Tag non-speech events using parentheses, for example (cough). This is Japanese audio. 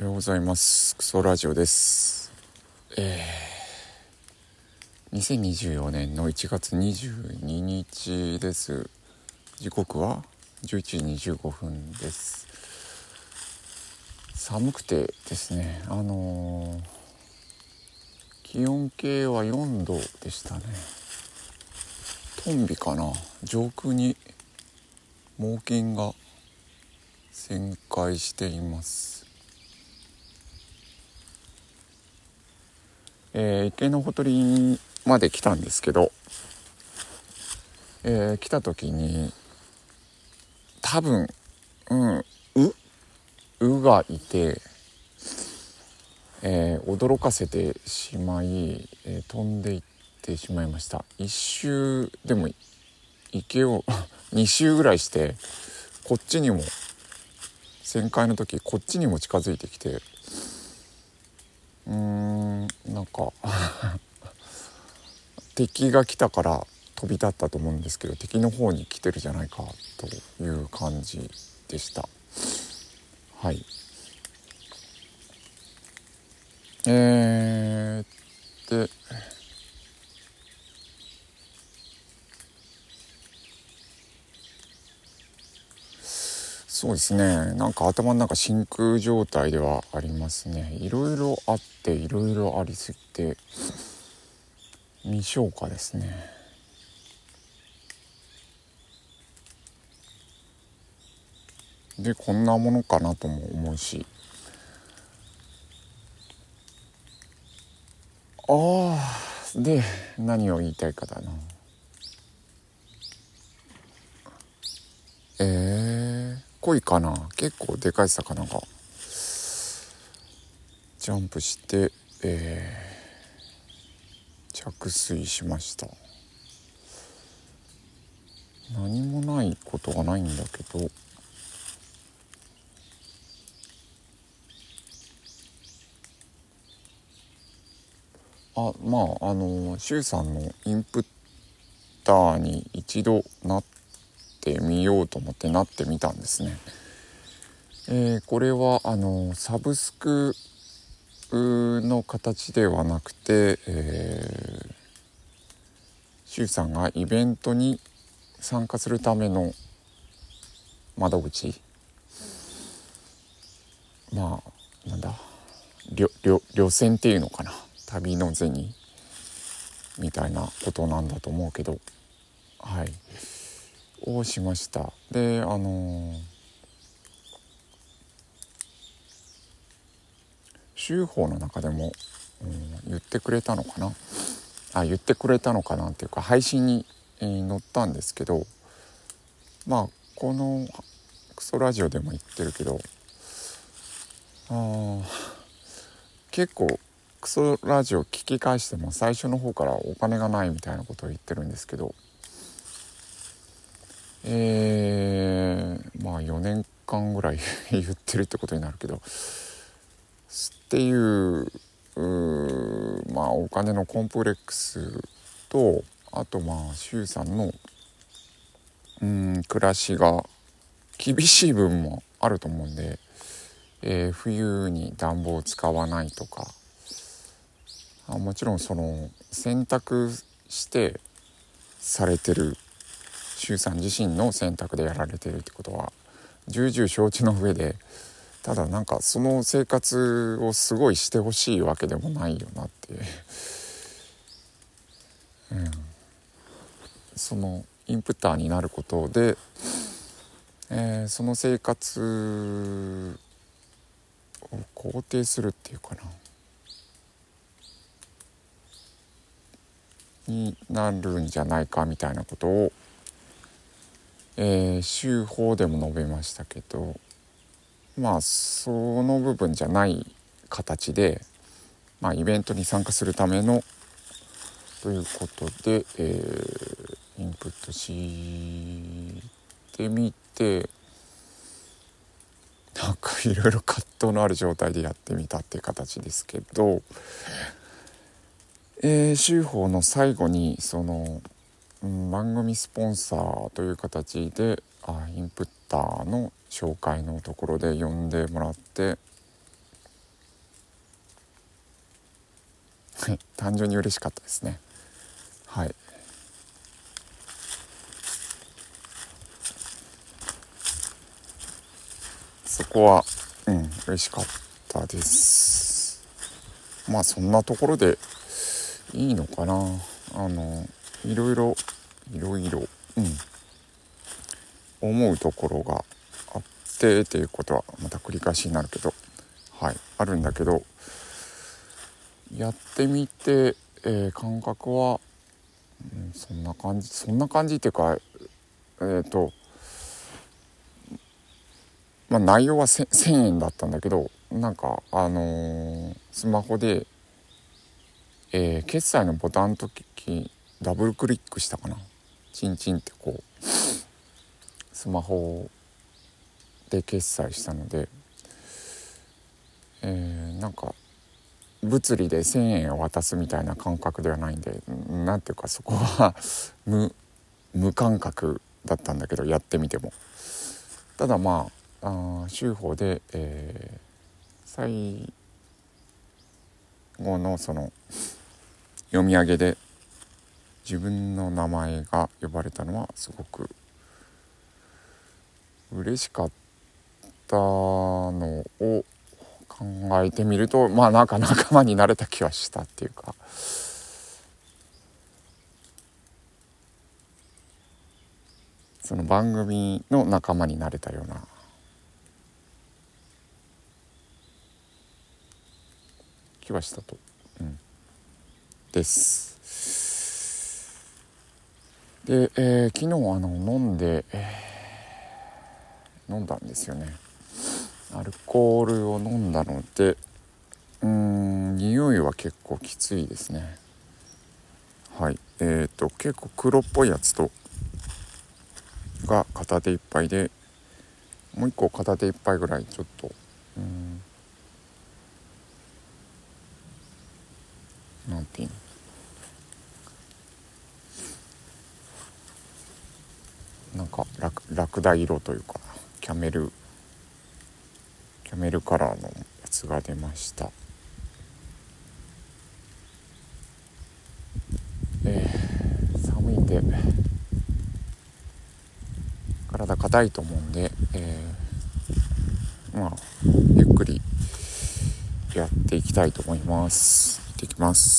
おはようございます。クソラジオです。えー、2024年の1月22日です。時刻は11時25分です。寒くてですねあのー、気温計は4度でしたね。トンビかな？上空に猛禽が旋回しています。えー、池のほとりまで来たんですけど、えー、来た時に多分うんううがいて、えー、驚かせてしまい、え飛んでいってしまいました。一周でも池を2周ぐらいしてこっちにも旋回の時こっちにも近づいてきてうーんなんか (laughs) 敵が来たから飛び立ったと思うんですけど敵の方に来てるじゃないかという感じでした。はい。えー、でそうですね。なんか頭の中真空状態ではありますね。いろいろあっていろいろありすぎて未消化ですね。でこんなものかなとも思うし。ああで何を言いたいかだな。えー、濃いかな。結構でかい魚が。ジャンプして、えー、着水しました。何もないことがないんだけど。あまああの周さんのインプッターに一度なってみようと思ってなってみたんですね。えー、これはあのサブスクの形ではなくて、えー、周さんがイベントに参加するための窓口。まあなんだ旅旅船っていうのかな。旅の銭みたいなことなんだと思うけど。はい。をしました。であの州法の中でも、うん、言ってくれたのかな？あ言ってくれたのかなっていうか配信に、えー、載ったんですけどまあこのクソラジオでも言ってるけどあ結構クソラジオ聞き返しても最初の方からお金がないみたいなことを言ってるんですけどえー、まあ4年間ぐらい (laughs) 言ってるってことになるけどっていうまあお金のコンプレックスとあとまあ周さんのうん暮らしが厳しい分もあると思うんで、えー、冬に暖房を使わないとかあもちろんその選択してされてる周さん自身の選択でやられてるってことは重々承知の上でただなんかその生活をすごいしてほしいわけでもないよなってうん、そのインプッターになることで、えー、その生活を肯定するっていうかな。になるんじゃないかみたいなことを、えー、週報でも述べましたけどまあその部分じゃない形で、まあ、イベントに参加するためのということで、えー、インプットしてみてなんかいろいろ葛藤のある状態でやってみたっていう形ですけどえー、週報の最後にその、うん、番組スポンサーという形であインプッターの紹介のところで呼んでもらって単純に嬉しかったですね。はい。そこはうん嬉しかったです。まあそんなところでいいのかな。あのいろいろいろいろうん。思うところがあってっていうことはまた繰り返しになるけどはい。あるんだけどやってみて、えー、感覚は、うん、そんな感じそんな感じっていうかえっ、ー、とまあ内容は1,000円だったんだけどなんかあのー、スマホで、えー、決済のボタンの時ダブルクリックしたかな。チンチンってこうスマホで決済したので、えー、なんか物理で1,000円を渡すみたいな感覚ではないんで何ていうかそこは無無感覚だったんだけどやってみても。ただまああ週報で、えー、最後のその読み上げで自分の名前が呼ばれたのはすごく嬉しかったのを考えてみるとまあなんか仲間になれた気はしたっていうか。その番組の仲間になれたような気はしたと、うん、です。で、えー、昨日あの飲んで、えー、飲んだんですよね。アルコールを飲んだのでうん匂いは結構きついですねはいえーと、と結構黒っぽいやつとが片手いっぱいでもう一個片手いっぱいぐらいちょっとうんなんていうのなんかラクダ色というかキャメルキャメルカラーのやつが出ました。えー、寒いんで体硬いと思うんで、えー、まあゆっくりやっていきたいと思います。行ってきます。